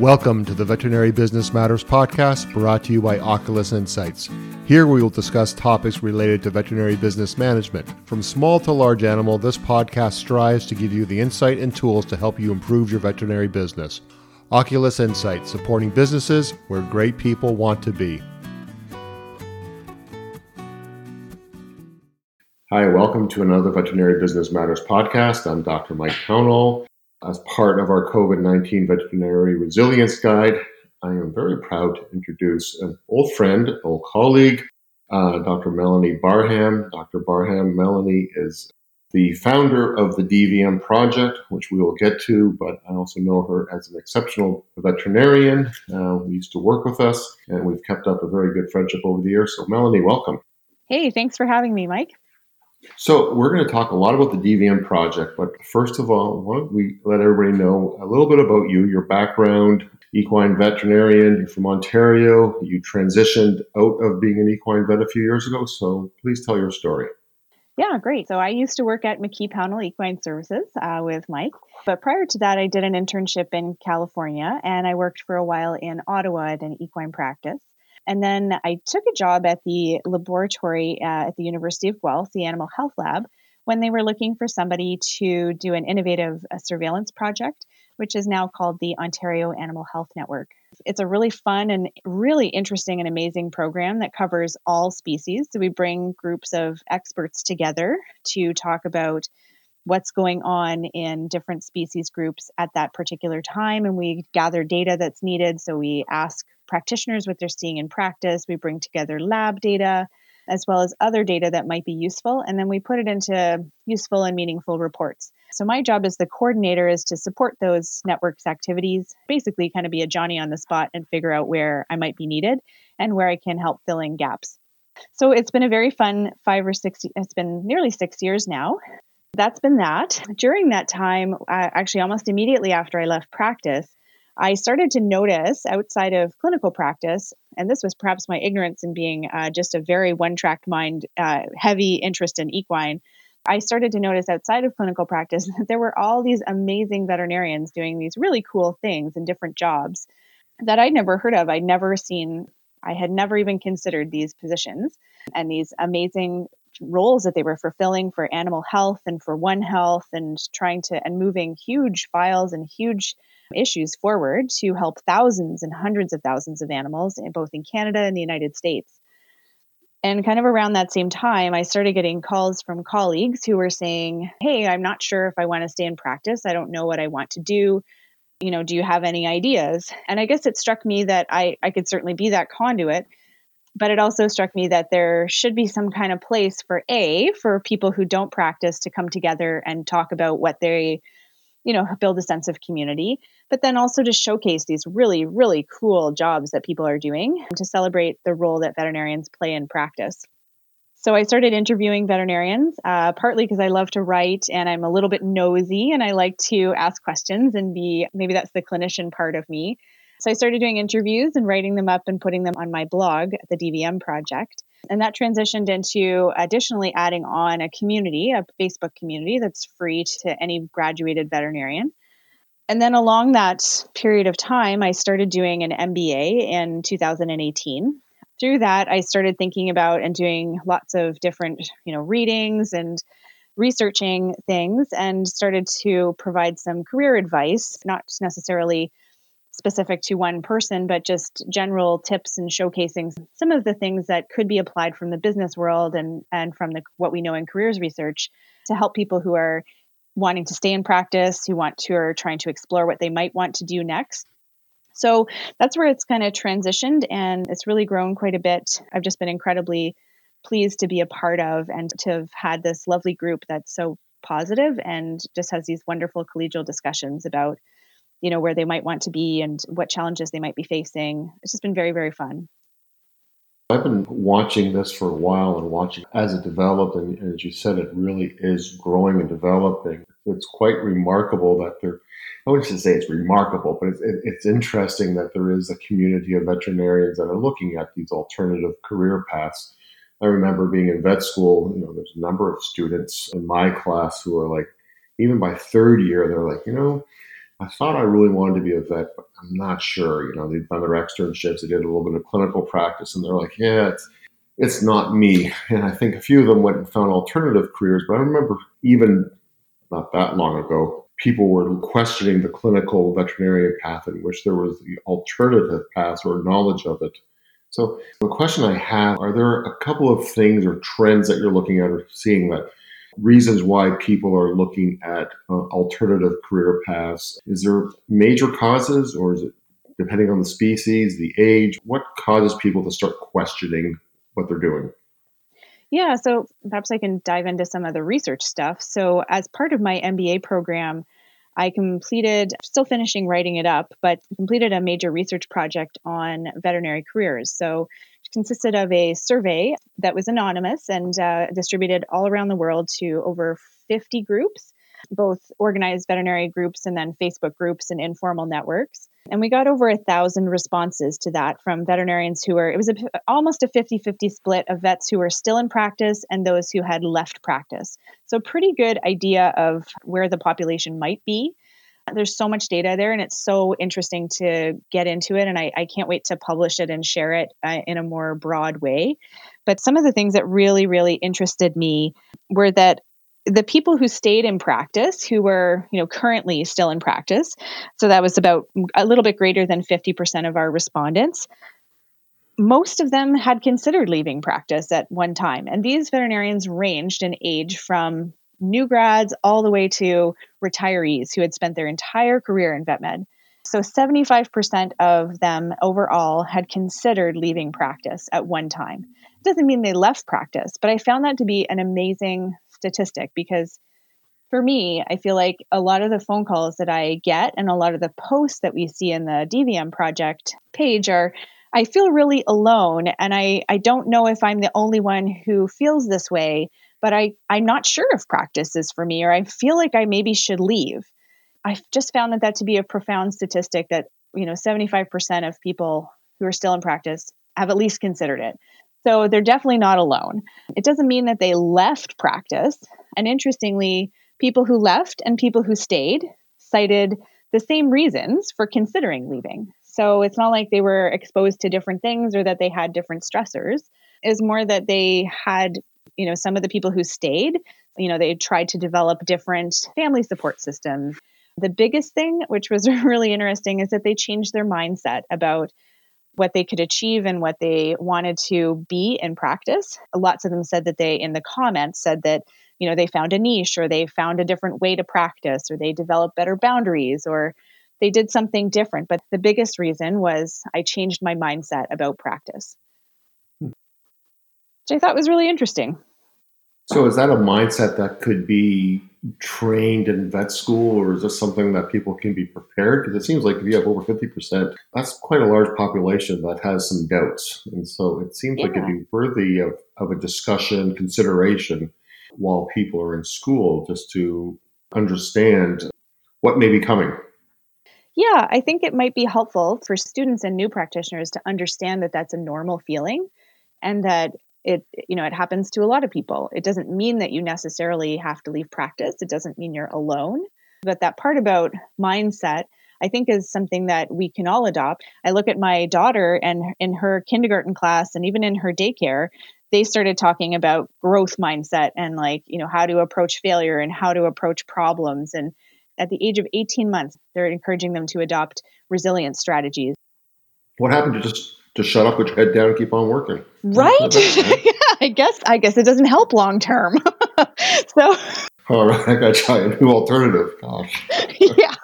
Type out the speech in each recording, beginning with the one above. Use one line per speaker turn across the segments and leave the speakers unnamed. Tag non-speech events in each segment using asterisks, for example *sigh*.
Welcome to the Veterinary Business Matters podcast brought to you by Oculus Insights. Here we will discuss topics related to veterinary business management. From small to large animal, this podcast strives to give you the insight and tools to help you improve your veterinary business. Oculus Insights, supporting businesses where great people want to be. Hi, welcome to another Veterinary Business Matters podcast. I'm Dr. Mike Pownall. As part of our COVID 19 Veterinary Resilience Guide, I am very proud to introduce an old friend, old colleague, uh, Dr. Melanie Barham. Dr. Barham, Melanie is the founder of the DVM project, which we will get to, but I also know her as an exceptional veterinarian uh, who used to work with us, and we've kept up a very good friendship over the years. So, Melanie, welcome.
Hey, thanks for having me, Mike.
So we're going to talk a lot about the DVM project, but first of all, why don't we let everybody know a little bit about you, your background, equine veterinarian, you're from Ontario, you transitioned out of being an equine vet a few years ago, so please tell your story.
Yeah, great. So I used to work at McKee Pownall Equine Services uh, with Mike. But prior to that, I did an internship in California and I worked for a while in Ottawa at an equine practice. And then I took a job at the laboratory uh, at the University of Guelph, the Animal Health Lab, when they were looking for somebody to do an innovative uh, surveillance project, which is now called the Ontario Animal Health Network. It's a really fun and really interesting and amazing program that covers all species. So we bring groups of experts together to talk about what's going on in different species groups at that particular time and we gather data that's needed so we ask practitioners what they're seeing in practice. We bring together lab data as well as other data that might be useful, and then we put it into useful and meaningful reports. So, my job as the coordinator is to support those networks activities, basically, kind of be a Johnny on the spot and figure out where I might be needed and where I can help fill in gaps. So, it's been a very fun five or six, it's been nearly six years now. That's been that. During that time, uh, actually, almost immediately after I left practice, I started to notice outside of clinical practice, and this was perhaps my ignorance in being uh, just a very one track mind, uh, heavy interest in equine. I started to notice outside of clinical practice *laughs* that there were all these amazing veterinarians doing these really cool things in different jobs that I'd never heard of. I'd never seen, I had never even considered these positions and these amazing roles that they were fulfilling for animal health and for One Health and trying to, and moving huge files and huge issues forward to help thousands and hundreds of thousands of animals, in both in Canada and the United States. And kind of around that same time, I started getting calls from colleagues who were saying, Hey, I'm not sure if I want to stay in practice. I don't know what I want to do. You know, do you have any ideas? And I guess it struck me that I, I could certainly be that conduit. But it also struck me that there should be some kind of place for A, for people who don't practice to come together and talk about what they you know, build a sense of community, but then also to showcase these really, really cool jobs that people are doing to celebrate the role that veterinarians play in practice. So I started interviewing veterinarians, uh, partly because I love to write and I'm a little bit nosy and I like to ask questions and be maybe that's the clinician part of me. So I started doing interviews and writing them up and putting them on my blog, the DVM Project. And that transitioned into additionally adding on a community, a Facebook community that's free to any graduated veterinarian. And then along that period of time, I started doing an MBA in 2018. Through that, I started thinking about and doing lots of different, you know, readings and researching things and started to provide some career advice, not necessarily specific to one person, but just general tips and showcasing some of the things that could be applied from the business world and, and from the, what we know in careers research to help people who are wanting to stay in practice, who want to or trying to explore what they might want to do next. So that's where it's kind of transitioned and it's really grown quite a bit. I've just been incredibly pleased to be a part of and to have had this lovely group that's so positive and just has these wonderful collegial discussions about you know where they might want to be and what challenges they might be facing it's just been very very fun
I've been watching this for a while and watching as it developed, and, as you said, it really is growing and developing. It's quite remarkable that there, I wouldn't say it's remarkable, but it's, it, it's interesting that there is a community of veterinarians that are looking at these alternative career paths. I remember being in vet school, you know, there's a number of students in my class who are like, even by third year, they're like, you know, I thought I really wanted to be a vet, but I'm not sure. You know, they'd done their externships, they did a little bit of clinical practice, and they're like, yeah, it's it's not me. And I think a few of them went and found alternative careers. But I remember even not that long ago, people were questioning the clinical veterinarian path in which there was the alternative path or knowledge of it. So the question I have, are there a couple of things or trends that you're looking at or seeing that reasons why people are looking at uh, alternative career paths? Is there major causes or is it depending on the species, the age? What causes people to start questioning what they're doing?
Yeah, so perhaps I can dive into some of the research stuff. So, as part of my MBA program, I completed, still finishing writing it up, but completed a major research project on veterinary careers. So, consisted of a survey that was anonymous and uh, distributed all around the world to over 50 groups both organized veterinary groups and then Facebook groups and informal networks. And we got over a thousand responses to that from veterinarians who were, it was a, almost a 50 50 split of vets who were still in practice and those who had left practice. So, pretty good idea of where the population might be. There's so much data there, and it's so interesting to get into it. And I, I can't wait to publish it and share it uh, in a more broad way. But some of the things that really, really interested me were that the people who stayed in practice who were you know currently still in practice so that was about a little bit greater than 50% of our respondents most of them had considered leaving practice at one time and these veterinarians ranged in age from new grads all the way to retirees who had spent their entire career in vet med. So 75% of them overall had considered leaving practice at one time. It doesn't mean they left practice but i found that to be an amazing statistic because for me, I feel like a lot of the phone calls that I get and a lot of the posts that we see in the DVM project page are I feel really alone and I, I don't know if I'm the only one who feels this way, but I, I'm not sure if practice is for me or I feel like I maybe should leave. I've just found that that to be a profound statistic that, you know, 75% of people who are still in practice have at least considered it. So they're definitely not alone. It doesn't mean that they left practice. And interestingly, people who left and people who stayed cited the same reasons for considering leaving. So it's not like they were exposed to different things or that they had different stressors. It's more that they had, you know, some of the people who stayed, you know, they tried to develop different family support systems. The biggest thing, which was *laughs* really interesting, is that they changed their mindset about what they could achieve and what they wanted to be in practice. Lots of them said that they, in the comments, said that you know they found a niche or they found a different way to practice or they developed better boundaries or they did something different. But the biggest reason was I changed my mindset about practice. Which I thought was really interesting.
So, is that a mindset that could be trained in vet school, or is this something that people can be prepared? Because it seems like if you have over 50%, that's quite a large population that has some doubts. And so it seems yeah. like it'd be worthy of, of a discussion, consideration while people are in school just to understand what may be coming.
Yeah, I think it might be helpful for students and new practitioners to understand that that's a normal feeling and that it you know it happens to a lot of people. It doesn't mean that you necessarily have to leave practice. It doesn't mean you're alone. But that part about mindset i think is something that we can all adopt. I look at my daughter and in her kindergarten class and even in her daycare they started talking about growth mindset and like you know how to approach failure and how to approach problems. And at the age of 18 months they're encouraging them to adopt resilience strategies.
What happened to just to shut up, put your head down, and keep on working.
Right? yeah, *laughs* I guess. I guess it doesn't help long term. *laughs* so.
All right, I got to try a new alternative. Gosh. *laughs*
yeah,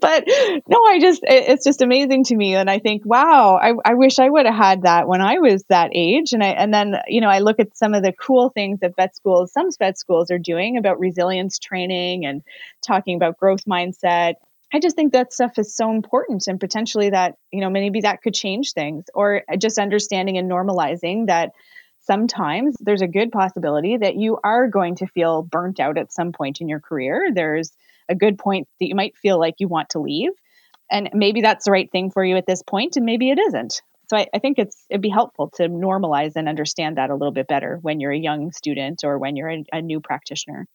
but no, I just it's just amazing to me, and I think, wow, I, I wish I would have had that when I was that age, and I and then you know I look at some of the cool things that vet schools, some vet schools are doing about resilience training and talking about growth mindset I just think that stuff is so important and potentially that, you know, maybe that could change things or uh, just understanding and normalizing that sometimes there's a good possibility that you are going to feel burnt out at some point in your career. There's a good point that you might feel like you want to leave. And maybe that's the right thing for you at this point, and maybe it isn't. So I, I think it's it'd be helpful to normalize and understand that a little bit better when you're a young student or when you're a, a new practitioner.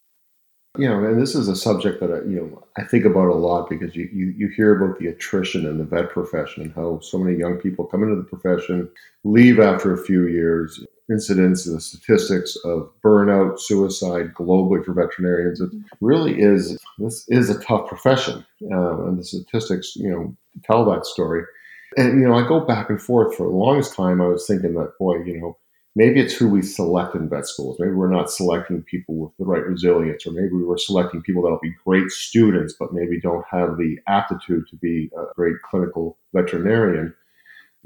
You know, and this is a subject that I, you know I think about a lot because you, you you hear about the attrition in the vet profession and how so many young people come into the profession, leave after a few years. Incidents, the statistics of burnout, suicide globally for veterinarians, it really is. This is a tough profession, um, and the statistics, you know, tell that story. And you know, I go back and forth for the longest time. I was thinking that, boy, you know, maybe it's who we select in vet schools. Maybe we're not selecting people with the right resilience, or maybe we're selecting people that'll be great students, but maybe don't have the aptitude to be a great clinical veterinarian.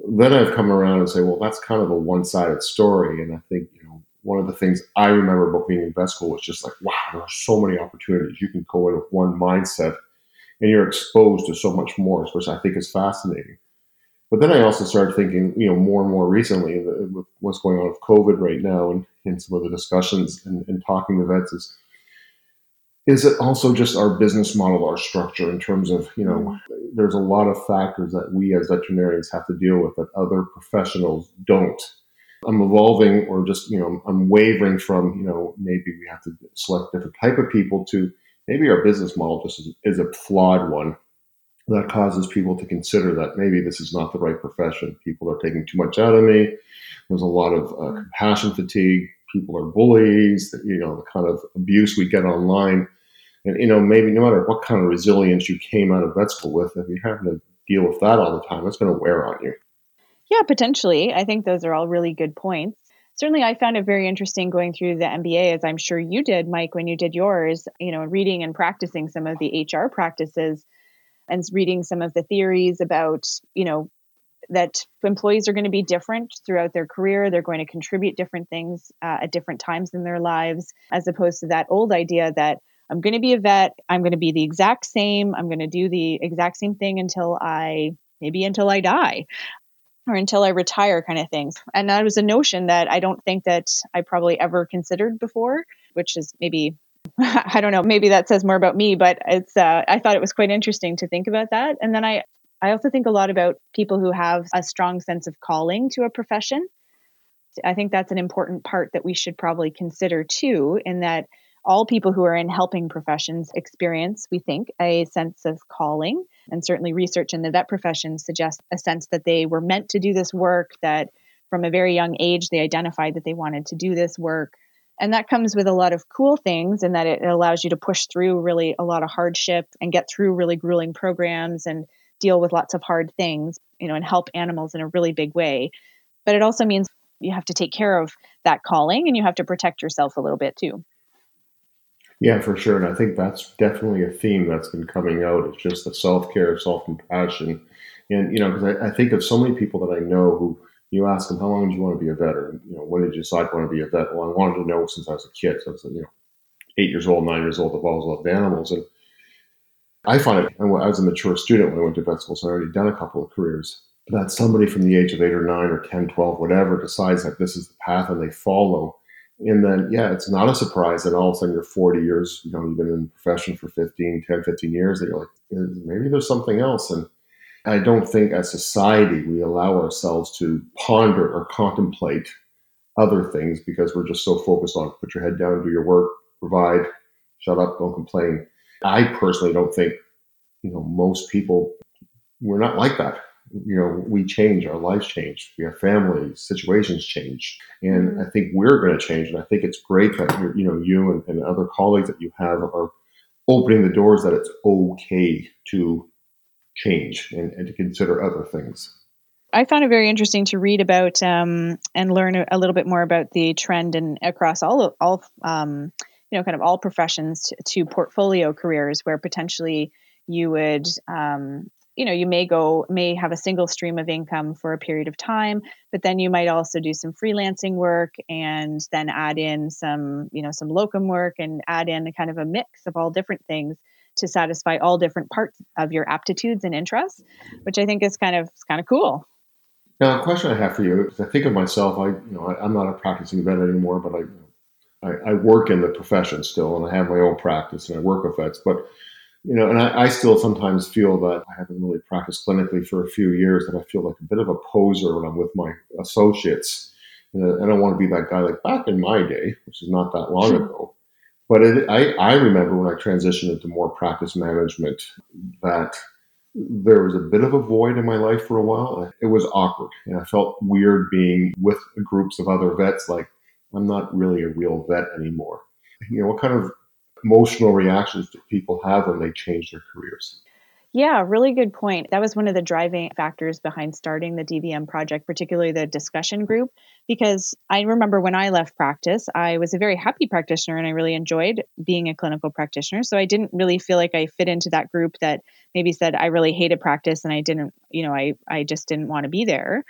Then I've come around and say, well, that's kind of a one-sided story. And I think, you know, one of the things I remember about being in vet school was just like, wow, there are so many opportunities. You can go in with one mindset and you're exposed to so much more, which I think is fascinating. But then I also started thinking, you know, more and more recently with what's going on with COVID right now and, and some of the discussions and, and talking to vets is, is it also just our business model, our structure in terms of, you know, mm-hmm. there's a lot of factors that we as veterinarians have to deal with that other professionals don't. I'm evolving or just, you know, I'm wavering from, you know, maybe we have to select different type of people to maybe our business model just is, is a flawed one that causes people to consider that maybe this is not the right profession. People are taking too much out of me. There's a lot of uh, compassion fatigue. People are bullies. You know the kind of abuse we get online, and you know maybe no matter what kind of resilience you came out of vet school with, if you're having to deal with that all the time, it's going to wear on you.
Yeah, potentially. I think those are all really good points. Certainly, I found it very interesting going through the MBA, as I'm sure you did, Mike, when you did yours. You know, reading and practicing some of the HR practices and reading some of the theories about, you know, that employees are going to be different throughout their career. They're going to contribute different things uh, at different times in their lives, as opposed to that old idea that I'm going to be a vet, I'm going to be the exact same, I'm going to do the exact same thing until I maybe until I die or until I retire kind of things. And that was a notion that I don't think that I probably ever considered before, which is maybe *laughs* I don't know, maybe that says more about me, but it's uh, I thought it was quite interesting to think about that. And then I I also think a lot about people who have a strong sense of calling to a profession. I think that's an important part that we should probably consider too in that all people who are in helping professions experience, we think, a sense of calling. And certainly research in the vet profession suggests a sense that they were meant to do this work, that from a very young age they identified that they wanted to do this work and that comes with a lot of cool things in that it allows you to push through really a lot of hardship and get through really grueling programs and deal with lots of hard things, you know, and help animals in a really big way. But it also means you have to take care of that calling and you have to protect yourself a little bit too.
Yeah, for sure. And I think that's definitely a theme that's been coming out. It's just the self care, self compassion. And, you know, because I, I think of so many people that I know who you ask them, how long did you want to be a vet? Or, you know, when did you decide to want to be a vet? Well, I wanted to know since I was a kid. So I was, you know, eight years old, nine years old, I've always loved animals. And I find it, I was a mature student when I went to vet school, so I already done a couple of careers. But that somebody from the age of eight or nine or 10, 12, whatever, decides that this is the path and they follow. And then, yeah, it's not a surprise that all of a sudden you're 40 years, you know, you've been in the profession for 15, 10, 15 years, that you're like, maybe there's something else. And I don't think as society we allow ourselves to ponder or contemplate other things because we're just so focused on put your head down, do your work, provide, shut up, don't complain. I personally don't think, you know, most people we're not like that. You know, we change, our lives change, we have families, situations change. And mm-hmm. I think we're going to change. And I think it's great that you're, you know, you and, and other colleagues that you have are opening the doors that it's okay to change and, and to consider other things.
I found it very interesting to read about um, and learn a little bit more about the trend and across all all um, you know kind of all professions to, to, portfolio careers where potentially you would um, you know you may go may have a single stream of income for a period of time but then you might also do some freelancing work and then add in some you know some locum work and add in a kind of a mix of all different things to satisfy all different parts of your aptitudes and interests, which I think is kind of kind of cool.
Now, a question I have for you is: I think of myself. I, you know, I, am not a practicing vet anymore, but I, I, I, work in the profession still, and I have my own practice, and I work with vets. But you know, and I, I still sometimes feel that I haven't really practiced clinically for a few years, that I feel like a bit of a poser when I'm with my associates. And I don't want to be that guy like back in my day, which is not that long ago. But it, I, I remember when I transitioned into more practice management that there was a bit of a void in my life for a while. It was awkward, and I felt weird being with groups of other vets. Like I'm not really a real vet anymore. You know, what kind of emotional reactions do people have when they change their careers?
Yeah, really good point. That was one of the driving factors behind starting the DVM project, particularly the discussion group, because I remember when I left practice, I was a very happy practitioner and I really enjoyed being a clinical practitioner. So I didn't really feel like I fit into that group that maybe said I really hated practice and I didn't, you know, I I just didn't want to be there.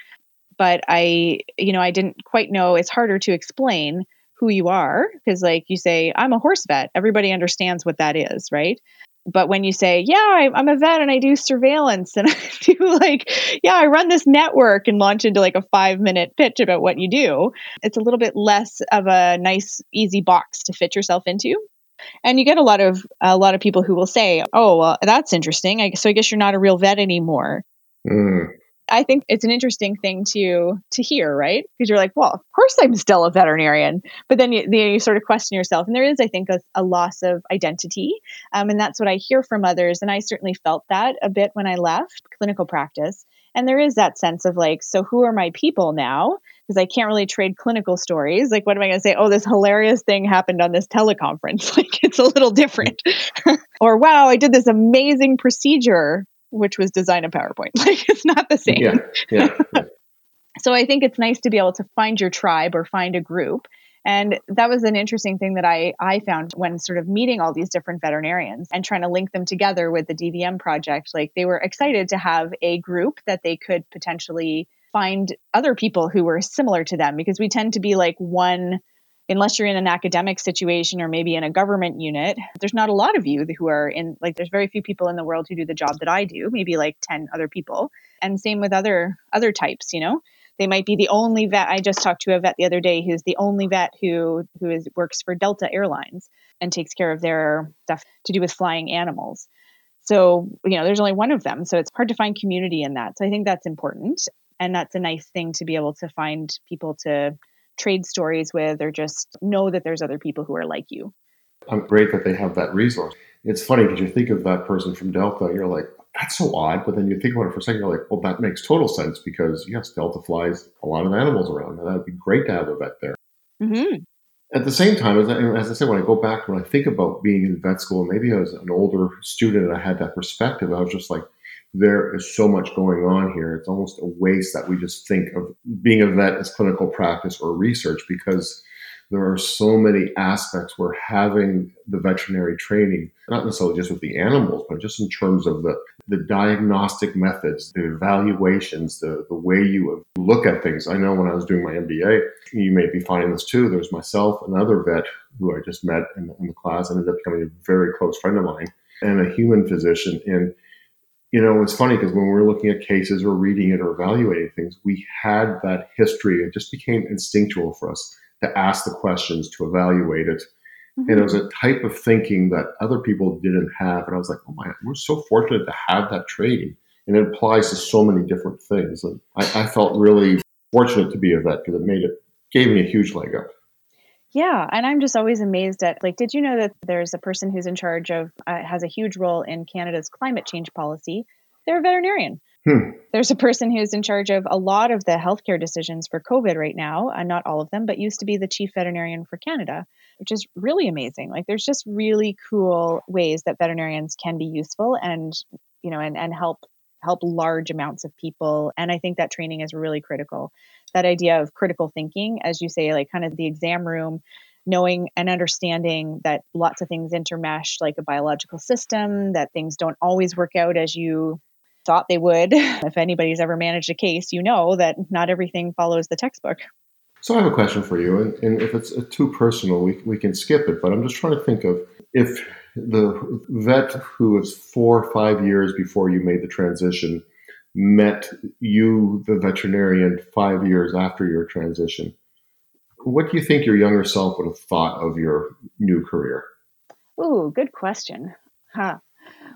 But I, you know, I didn't quite know. It's harder to explain who you are because like you say i'm a horse vet everybody understands what that is right but when you say, yeah, I, am a vet and I do surveillance *laughs* and I do like, yeah, I run this network and launch into like a five minute pitch about what you do, it's a little bit less of a nice, easy box to fit yourself into. And you get a lot of a lot of people who will say, "Oh, well, that's interesting. I, so I guess you're not a real vet anymore." Mm. I think it's an interesting thing to to hear, right? Because you're like, well, of course I'm still a veterinarian, but then you, you sort of question yourself, and there is, I think, a, a loss of identity, um, and that's what I hear from others, and I certainly felt that a bit when I left clinical practice, and there is that sense of like, so who are my people now? Because I can't really trade clinical stories. Like, what am I going to say? Oh, this hilarious thing happened on this teleconference. *laughs* Like, it's a little different. *laughs* or wow, I did this amazing procedure which was design a PowerPoint. *laughs* Like it's not the same.
Yeah, yeah, yeah. *laughs*
so I think it's nice to be able to find your tribe or find a group. And that was an interesting thing that I, I found when sort of meeting all these different veterinarians and trying to link them together with the DVM project. Like they were excited to have a group that they could potentially find other people who were similar to them because we tend to be like one unless you're in an academic situation or maybe in a government unit, there's not a lot of you who are in, like, there's very few people in the world who do the job that I do, maybe like 10 other people. And same with other, other types, you know? They might be the only vet. I just talked to a vet the other day who's the only vet who who is works for Delta Airlines and takes care of their stuff to do with flying animals. So, you know, there's only one of them. So it's hard to find community in that. So I think that's important. And that's a nice thing to be able to find people to trade stories with or just know that there's other people who are like you.
I'm great that they have that resource. It's funny because you think of that person from Delta, you're like, that's so odd. But then you think about it for a second, you're like, well, that makes total sense because, yes, Delta flies a lot of animals around. And that would be great to have a vet there. Mm-hmm. At the same time, as I, as I said, when I go back, when I think about being in vet school, maybe as an older student and I had that perspective, I was just like, there is so much going on here. It's almost a waste that we just think of being a vet as clinical practice or research because there are so many aspects where having the veterinary training, not necessarily just with the animals, but just in terms of the, the diagnostic methods, the evaluations, the, the way you look at things. I know when I was doing my MBA, you may be finding this too. There's myself, another vet who I just met in, in the class, ended up becoming a very close friend of mine, and a human physician. And you know, it's funny because when we are looking at cases or reading it or evaluating things, we had that history. It just became instinctual for us to ask the questions, to evaluate it. Mm-hmm. And it was a type of thinking that other people didn't have. And I was like, oh my, we're so fortunate to have that training. And it applies to so many different things. And I, I felt really fortunate to be a vet because it made it, gave me a huge leg up.
Yeah, and I'm just always amazed at like, did you know that there's a person who's in charge of uh, has a huge role in Canada's climate change policy? They're a veterinarian. Hmm. There's a person who's in charge of a lot of the healthcare decisions for COVID right now, uh, not all of them, but used to be the chief veterinarian for Canada, which is really amazing. Like, there's just really cool ways that veterinarians can be useful and you know and and help help large amounts of people. And I think that training is really critical that idea of critical thinking, as you say, like kind of the exam room, knowing and understanding that lots of things intermesh, like a biological system, that things don't always work out as you thought they would. *laughs* if anybody's ever managed a case, you know that not everything follows the textbook.
So I have a question for you, and, and if it's uh, too personal, we, we can skip it. But I'm just trying to think of if the vet who was four or five years before you made the transition met you, the veterinarian, five years after your transition, what do you think your younger self would have thought of your new career?
Ooh, good question. Huh.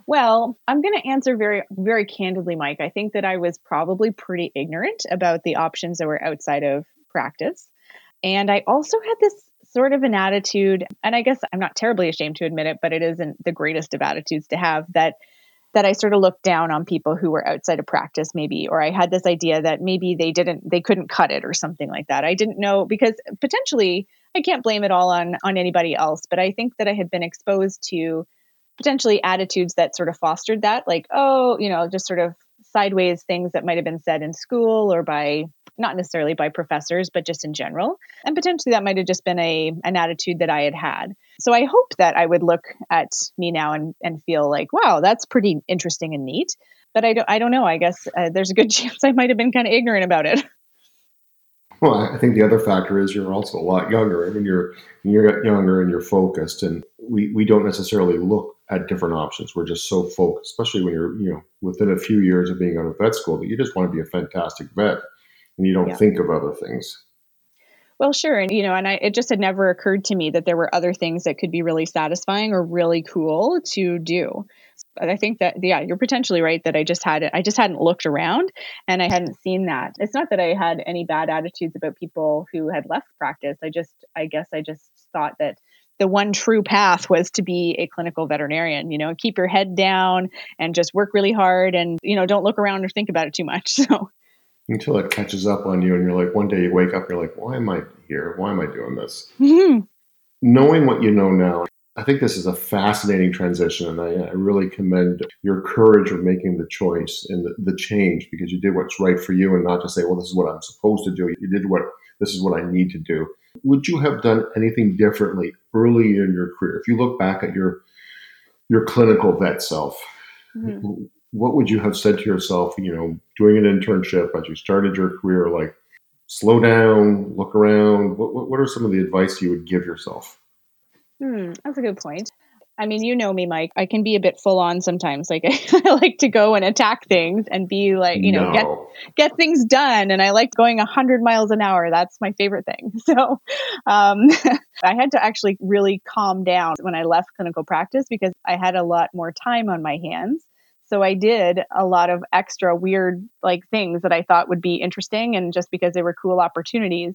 Well, I'm going to answer very, very candidly, Mike. I think that I was probably pretty ignorant about the options that were outside of practice. And I also had this sort of an attitude, and I guess I'm not terribly ashamed to admit it, but it isn't the greatest of attitudes to have that that I sort of looked down on people who were outside of practice maybe or I had this idea that maybe they didn't they couldn't cut it or something like that. I didn't know because potentially I can't blame it all on on anybody else, but I think that I had been exposed to potentially attitudes that sort of fostered that like oh, you know, just sort of sideways things that might have been said in school or by not necessarily by professors but just in general. And potentially that might have just been a an attitude that i had had. So i hope that i would look at me now and, and feel like wow that's pretty interesting and neat. But i don't i don't know. I guess uh, there's a good *laughs* chance i might have been kind of ignorant about it. *laughs*
Well i think the other factor is you're also a lot younger when you're when you're younger and you're focused and we, we don't necessarily look at different options. We're just so focused, especially when you're, you know, within a few years of being out of vet school, that you just want to be a fantastic vet and you don't yeah. think of other things.
Well, sure. And, you know, and I, it just had never occurred to me that there were other things that could be really satisfying or really cool to do. But I think that, yeah, you're potentially right that I just had it. I just hadn't looked around and I hadn't seen that. It's not that I had any bad attitudes about people who had left practice. I just, I guess I just thought that the one true path was to be a clinical veterinarian you know keep your head down and just work really hard and you know don't look around or think about it too much *laughs* so
until it catches up on you and you're like one day you wake up you're like why am i here why am i doing this mm-hmm. knowing what you know now i think this is a fascinating transition and i, I really commend your courage of making the choice and the, the change because you did what's right for you and not just say well this is what i'm supposed to do you did what this is what i need to do would you have done anything differently early in your career? If you look back at your your clinical vet self, mm-hmm. What would you have said to yourself, you know, doing an internship as you started your career, like slow down, look around? What, what, what are some of the advice you would give yourself?
Hmm, that's a good point. I mean, you know me, Mike. I can be a bit full on sometimes. Like *laughs* I, like to go and attack things and be like, you know, no. get get things done. And I like going hundred miles an hour. That's my favorite thing. *laughs* So um, *laughs* I had to actually really calm down when I left clinical practice because I had a lot more time on my hands. So I did a lot of extra weird like things that I thought would be interesting, and just because they were cool opportunities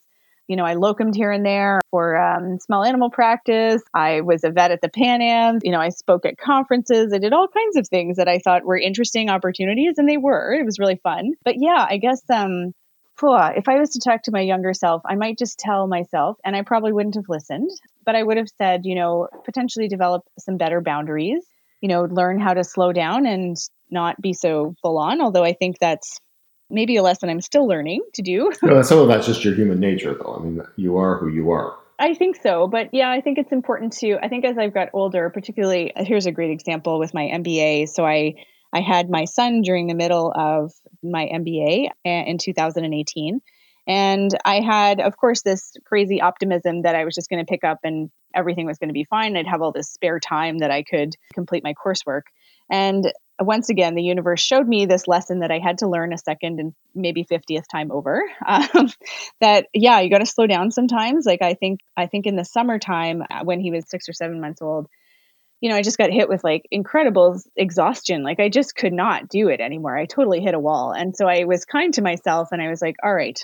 you know, I locumed here and there for um, small animal practice. I was a vet at the Pan Am. You know, I spoke at conferences. I did all kinds of things that I thought were interesting opportunities, and they were. It was really fun. But yeah, I guess um, if I was to talk to my younger self, I might just tell myself, and I probably wouldn't have listened, but I would have said, you know, potentially develop some better boundaries, you know, learn how to slow down and not be so full on. Although I think that's maybe a lesson I'm still learning to do. *laughs*
no, some of that's just your human nature, though. I mean, you are who you are.
I think so. But yeah, I think it's important to, I think as I've got older, particularly, uh, here's a great example with my MBA. So I, I had my son during the middle of my MBA uh, in 2018. And I had, of course, this crazy optimism that I was just going to pick up and everything was going to be fine. I'd have all this spare time that I could complete my coursework. And once again, the universe showed me this lesson that I had to learn a second and maybe 50th time over. *laughs* Um, that, yeah, you got to slow down sometimes. Like I think, I think in the summertime uh, when he was six or seven months old, you know, I just got hit with like incredible exhaustion. Like I just could not do it anymore. I totally hit a wall. And so I was kind to myself and I was like, all right,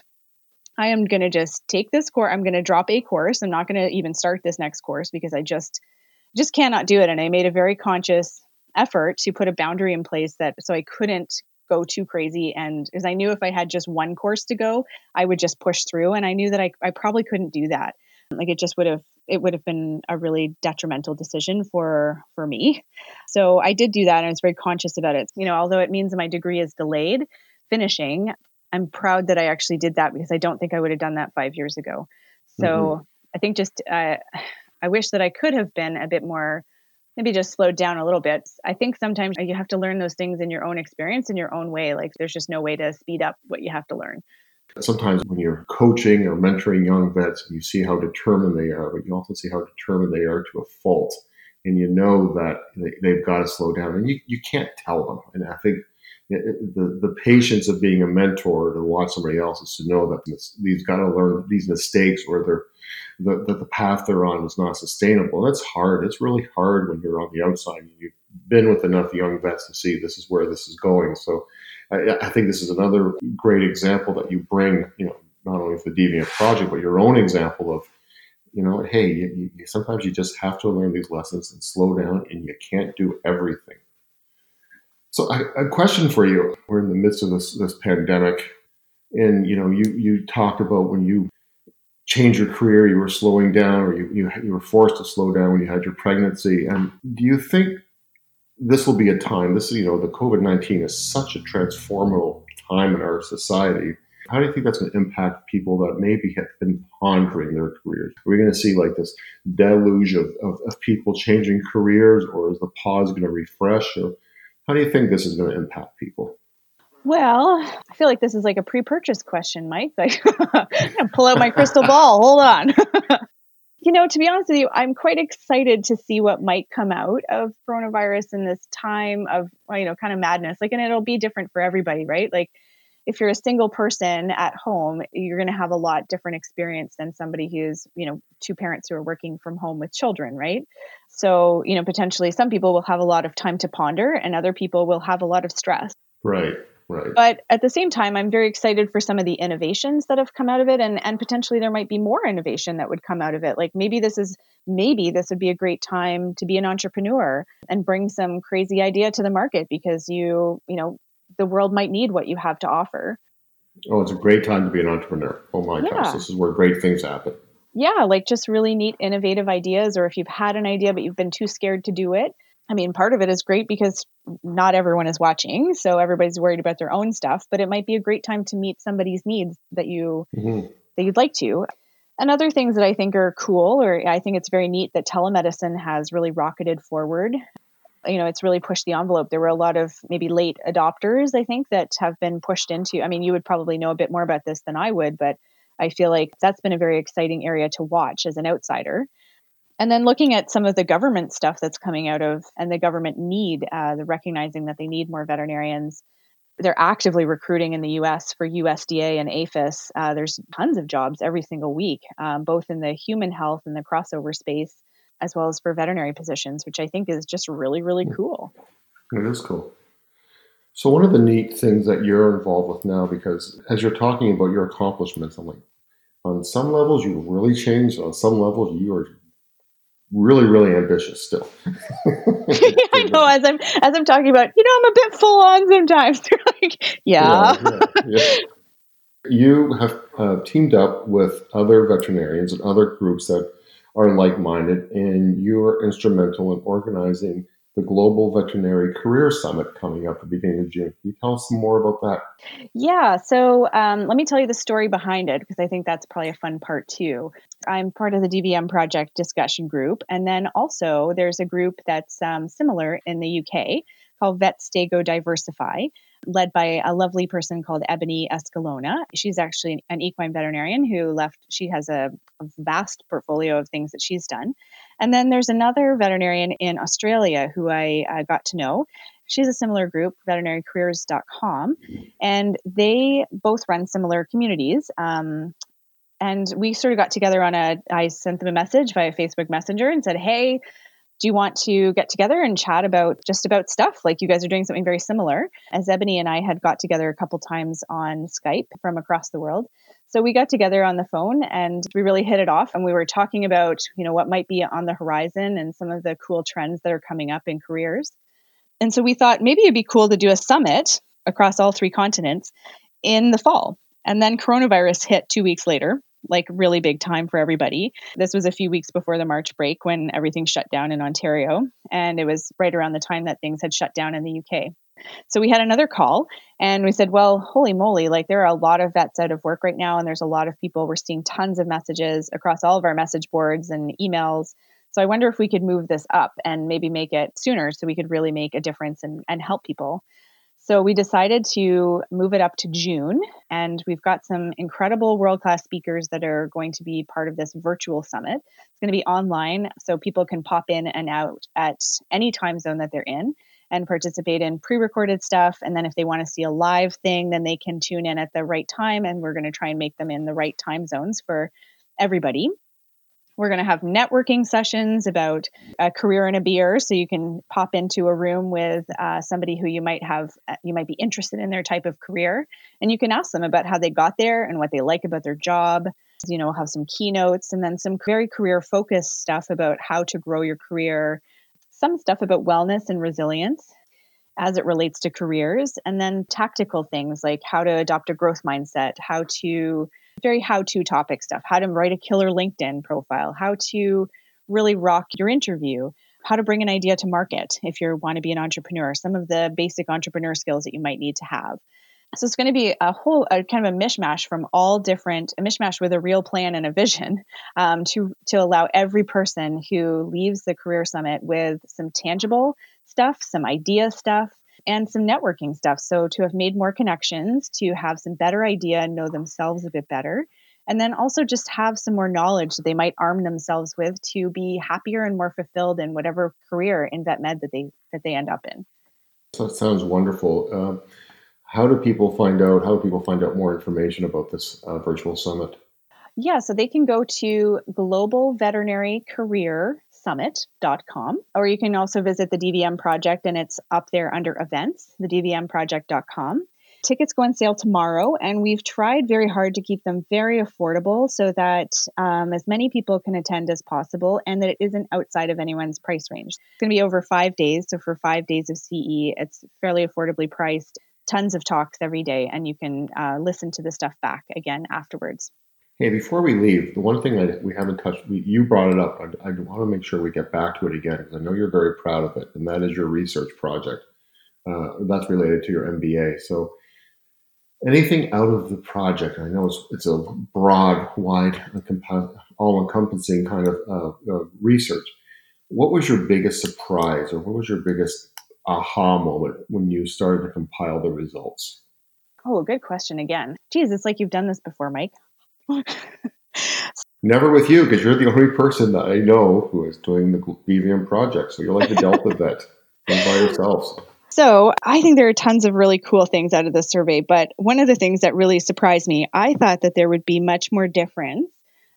I am going to just take this course. I'm going to drop a course. I'm not going to even start this next course because I just, just cannot do it. And I made a very conscious effort to put a boundary in place that so I couldn't go too crazy and because I knew if I had just one course to go, I would just push through and I knew that I, I probably couldn't do that. Like it just would have it would have been a really detrimental decision for for me. So I did do that and I was very conscious about it. You know, although it means my degree is delayed finishing, I'm proud that I actually did that because I don't think I would have done that 5 years ago. So mm-hmm. I think just uh, I wish that I could have been a bit more maybe just slowed down a little bit. I think sometimes you have to learn those things in your own experience, in your own way. Like there's just no way to speed up what you have to learn.
Sometimes when you're coaching or mentoring young vets, you see how determined they are, but you also see how determined they are to a fault. And you know that they, have got to slow down. And you, you can't tell them. And I think the, the patience of being a mentor to watch somebody else is to know that these got to learn these mistakes or they're that the, the path they're on is not sustainable. That's hard. It's really hard when you're on the outside you've been with enough young vets to see this is where this is going. So I, I think this is another great example that you bring, you know, not only for the DVM project, but your own example of you know, hey, you, you, sometimes you just have to learn these lessons and slow down, and you can't do everything. So, a question for you: We're in the midst of this this pandemic, and you know, you you talked about when you changed your career, you were slowing down, or you you, you were forced to slow down when you had your pregnancy. And do you think this will be a time? This you know, the COVID nineteen is such a transformative time in our society how do you think that's going to impact people that maybe have been pondering their careers? Are we going to see like this deluge of, of, of people changing careers, or is the pause going to refresh? Or how do you think this is going to impact people?
Well, I feel like this is like a pre-purchase question, Mike. Like, *laughs* pull out my crystal ball. Hold on. *laughs* you know, to be honest with you, I'm quite excited to see what might come out of coronavirus in this time of, you know, kind of madness. Like, and it'll be different for everybody, right? Like, if you're a single person at home, you're going to have a lot different experience than somebody who's, you know, two parents who are working from home with children, right? So, you know, potentially some people will have a lot of time to ponder and other people will have a lot of stress.
Right. Right.
But at the same time, I'm very excited for some of the innovations that have come out of it, and and potentially there might be more innovation that would come out of it. Like maybe this is maybe this would be a great time to be an entrepreneur and bring some crazy idea to the market because you you know the world might need what you have to offer.
Oh, it's a great time to be an entrepreneur. Oh my yeah. gosh, this is where great things happen.
Yeah, like just really neat, innovative ideas, or if you've had an idea but you've been too scared to do it. I mean, part of it is great because not everyone is watching, so everybody's worried about their own stuff. But it might be a great time to meet somebody's needs that you mm-hmm. that you'd like to. And other things that I think are cool, or I think it's very neat that telemedicine has really rocketed forward you know, it's really pushed the envelope. There were a lot of maybe late adopters, I think, that have been pushed into. I mean, you would probably know a bit more about this than I would, but I feel like that's been a very exciting area to watch as an outsider. And then looking at some of the government stuff that's coming out of and the government need, uh, the recognizing that they need more veterinarians. They're actively recruiting in the US for USDA and APHIS. Uh, there's tons of jobs every single week, um, both in the human health and the crossover space as well as for veterinary positions, which I think is just really, really hmm. cool.
It is cool. So, one of the neat things that you're involved with now, because as you're talking about your accomplishments, I'm like, on some levels, you've really changed. On some levels, you are really, really ambitious still. *laughs* *laughs*
I know. As I'm as I'm talking about, you know, I'm a bit full on sometimes. *laughs* like, yeah. yeah, yeah, yeah.
You have uh, teamed up with other veterinarians and other groups that are like minded, and you're instrumental in organizing the Global Veterinary Career Summit coming up at the beginning of June. Can you tell us more about that?
Yeah, so um, let me tell you the story behind it because I think that's probably a fun part too. I'm part of the DVM project discussion group, and then also there's a group that's um, similar in the UK called Vet Stay Go Diversify led by a lovely person called Ebony Escalona. She's actually an equine veterinarian who left, she has a, a vast portfolio of things that she's done. And then there's another veterinarian in Australia who I got to know. She's a similar group, veterinarycareers.com, and they both run similar communities. Um, and we sort of got together on a, I sent them a message via Facebook Messenger and said, hey, do you want to get together and chat about just about stuff? Like you guys are doing something very similar. As ebony and i had got together a couple times on skype from across the world. So we got together on the phone and we really hit it off and we were talking about you know what might be on the horizon and some of the cool trends that are coming up in careers. And so we thought maybe it'd be cool to do a summit across all three continents in the fall. And then coronavirus hit two weeks later like really big time for everybody. This was a few weeks before the March break when everything shut down in Ontario. And it was right around the time that things had shut down in the UK. So we had another call and we said, well, holy moly, like there are a lot of vets out of work right now. And there's a lot of people. We're seeing tons of messages across all of our message boards and emails. So I wonder if we could move this up and maybe make it sooner so we could really make a difference and, and help people. So we decided to move it up to June, and we've got some incredible world class speakers that are going to be part of this virtual summit. It's going to be online, so people can pop in and out at any time zone that they're in and participate in pre recorded stuff. And then if they want to see a live thing, then they can tune in at the right time, and we're going to try and make them in the right time zones for everybody. We're going to have networking sessions about a career in a beer. So you can pop into a room with uh, somebody who you might have, uh, you might be interested in their type of career. And you can ask them about how they got there and what they like about their job. You know, we'll have some keynotes and then some very career focused stuff about how to grow your career, some stuff about wellness and resilience as it relates to careers, and then tactical things like how to adopt a growth mindset, how to very how to topic stuff, how to write a killer LinkedIn profile, how to really rock your interview, how to bring an idea to market if you want to be an entrepreneur, some of the basic entrepreneur skills that you might need to have. So it's going to be a whole a kind of a mishmash from all different a mishmash with a real plan and a vision *laughs* um, to to allow every person who leaves the career summit with some tangible stuff, some idea stuff, and some networking stuff. So to have made more connections, to have some better idea and know themselves a bit better, and then also just have some more knowledge that they might arm themselves with to be happier and more fulfilled in whatever career in vet med that they that they end up in.
That sounds wonderful. Uh, how do people find out? How do people find out more information about this uh, virtual summit?
Yeah, so they can go to Global Veterinary Career summit.com or you can also visit the DVM project and it's up there under events, the dvmproject.com. Tickets go on sale tomorrow, and we've tried very hard to keep them very affordable so that um, as many people can attend as possible and that it isn't outside of anyone's price range. It's going to be over five days. So, for five days of CE, it's fairly affordably priced. Tons of talks every day, and you can uh, listen to the stuff back again afterwards.
Hey, before we leave, the one thing that we haven't touched, we, you brought it up. I, I, want to make sure we get back to it again because I know you're very proud of it, and that is your research project. Uh, that's related to your MBA. So, anything out of the project, I know it's, it's a broad, wide, all encompassing kind of uh, uh, research. What was your biggest surprise, or what was your biggest aha moment when you started to compile the results?
Oh, good question again. Geez, it's like you've done this before, Mike.
Never with you, because you're the only person that I know who is doing the DVM project. So you're like the Delta *laughs* vet by yourselves.
So I think there are tons of really cool things out of this survey. But one of the things that really surprised me, I thought that there would be much more difference.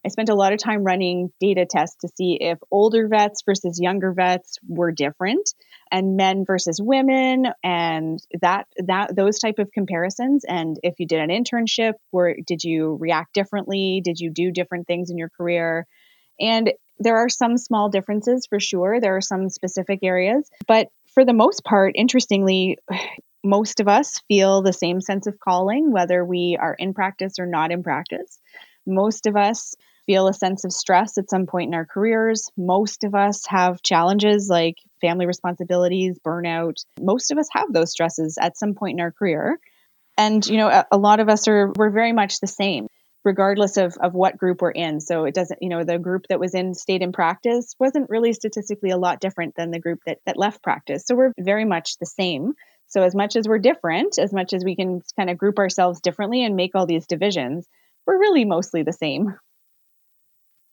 I spent a lot of time running data tests to see if older vets versus younger vets were different and men versus women and that that those type of comparisons. And if you did an internship where did you react differently? Did you do different things in your career? And there are some small differences for sure. There are some specific areas. But for the most part interestingly *sighs* most of us feel the same sense of calling whether we are in practice or not in practice. Most of us feel a sense of stress at some point in our careers. Most of us have challenges like family responsibilities, burnout. Most of us have those stresses at some point in our career. And, you know, a, a lot of us are, we're very much the same regardless of, of what group we're in. So it doesn't, you know, the group that was in state in practice wasn't really statistically a lot different than the group that, that left practice. So we're very much the same. So as much as we're different, as much as we can kind of group ourselves differently and make all these divisions, we're really mostly the same.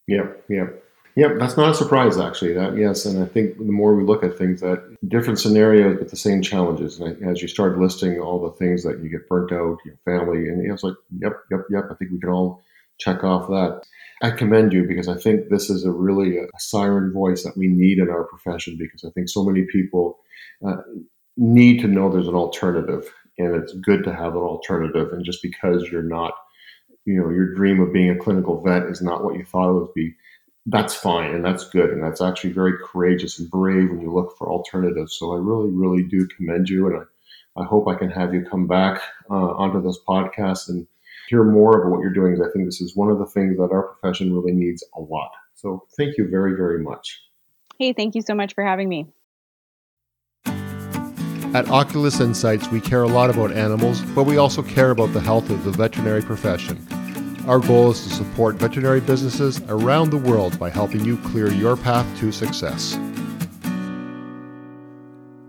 Yep, yep. Yep, that's not a surprise actually. That yes, and I think the more we look at things that different scenarios but the same challenges, and as you start listing all the things that you get burnt out, your family, and it's like, yep, yep, yep. I think we can all check off that. I commend you because I think this is a really a siren voice that we need in our profession because I think so many people uh, need to know there's an alternative, and it's good to have an alternative. And just because you're not you know your dream of being a clinical vet is not what you thought it would be that's fine and that's good and that's actually very courageous and brave when you look for alternatives. So i really really do commend you and i, I hope i can have you come back uh, onto this podcast and hear more about what you're doing because i think this is one of the things that our profession really needs a lot. So thank you very very much.
Hey thank you so much for having me.
At Oculus Insights, we care a lot about animals, but we also care about the health of the veterinary profession. Our goal is to support veterinary businesses around the world by helping you clear your path to success.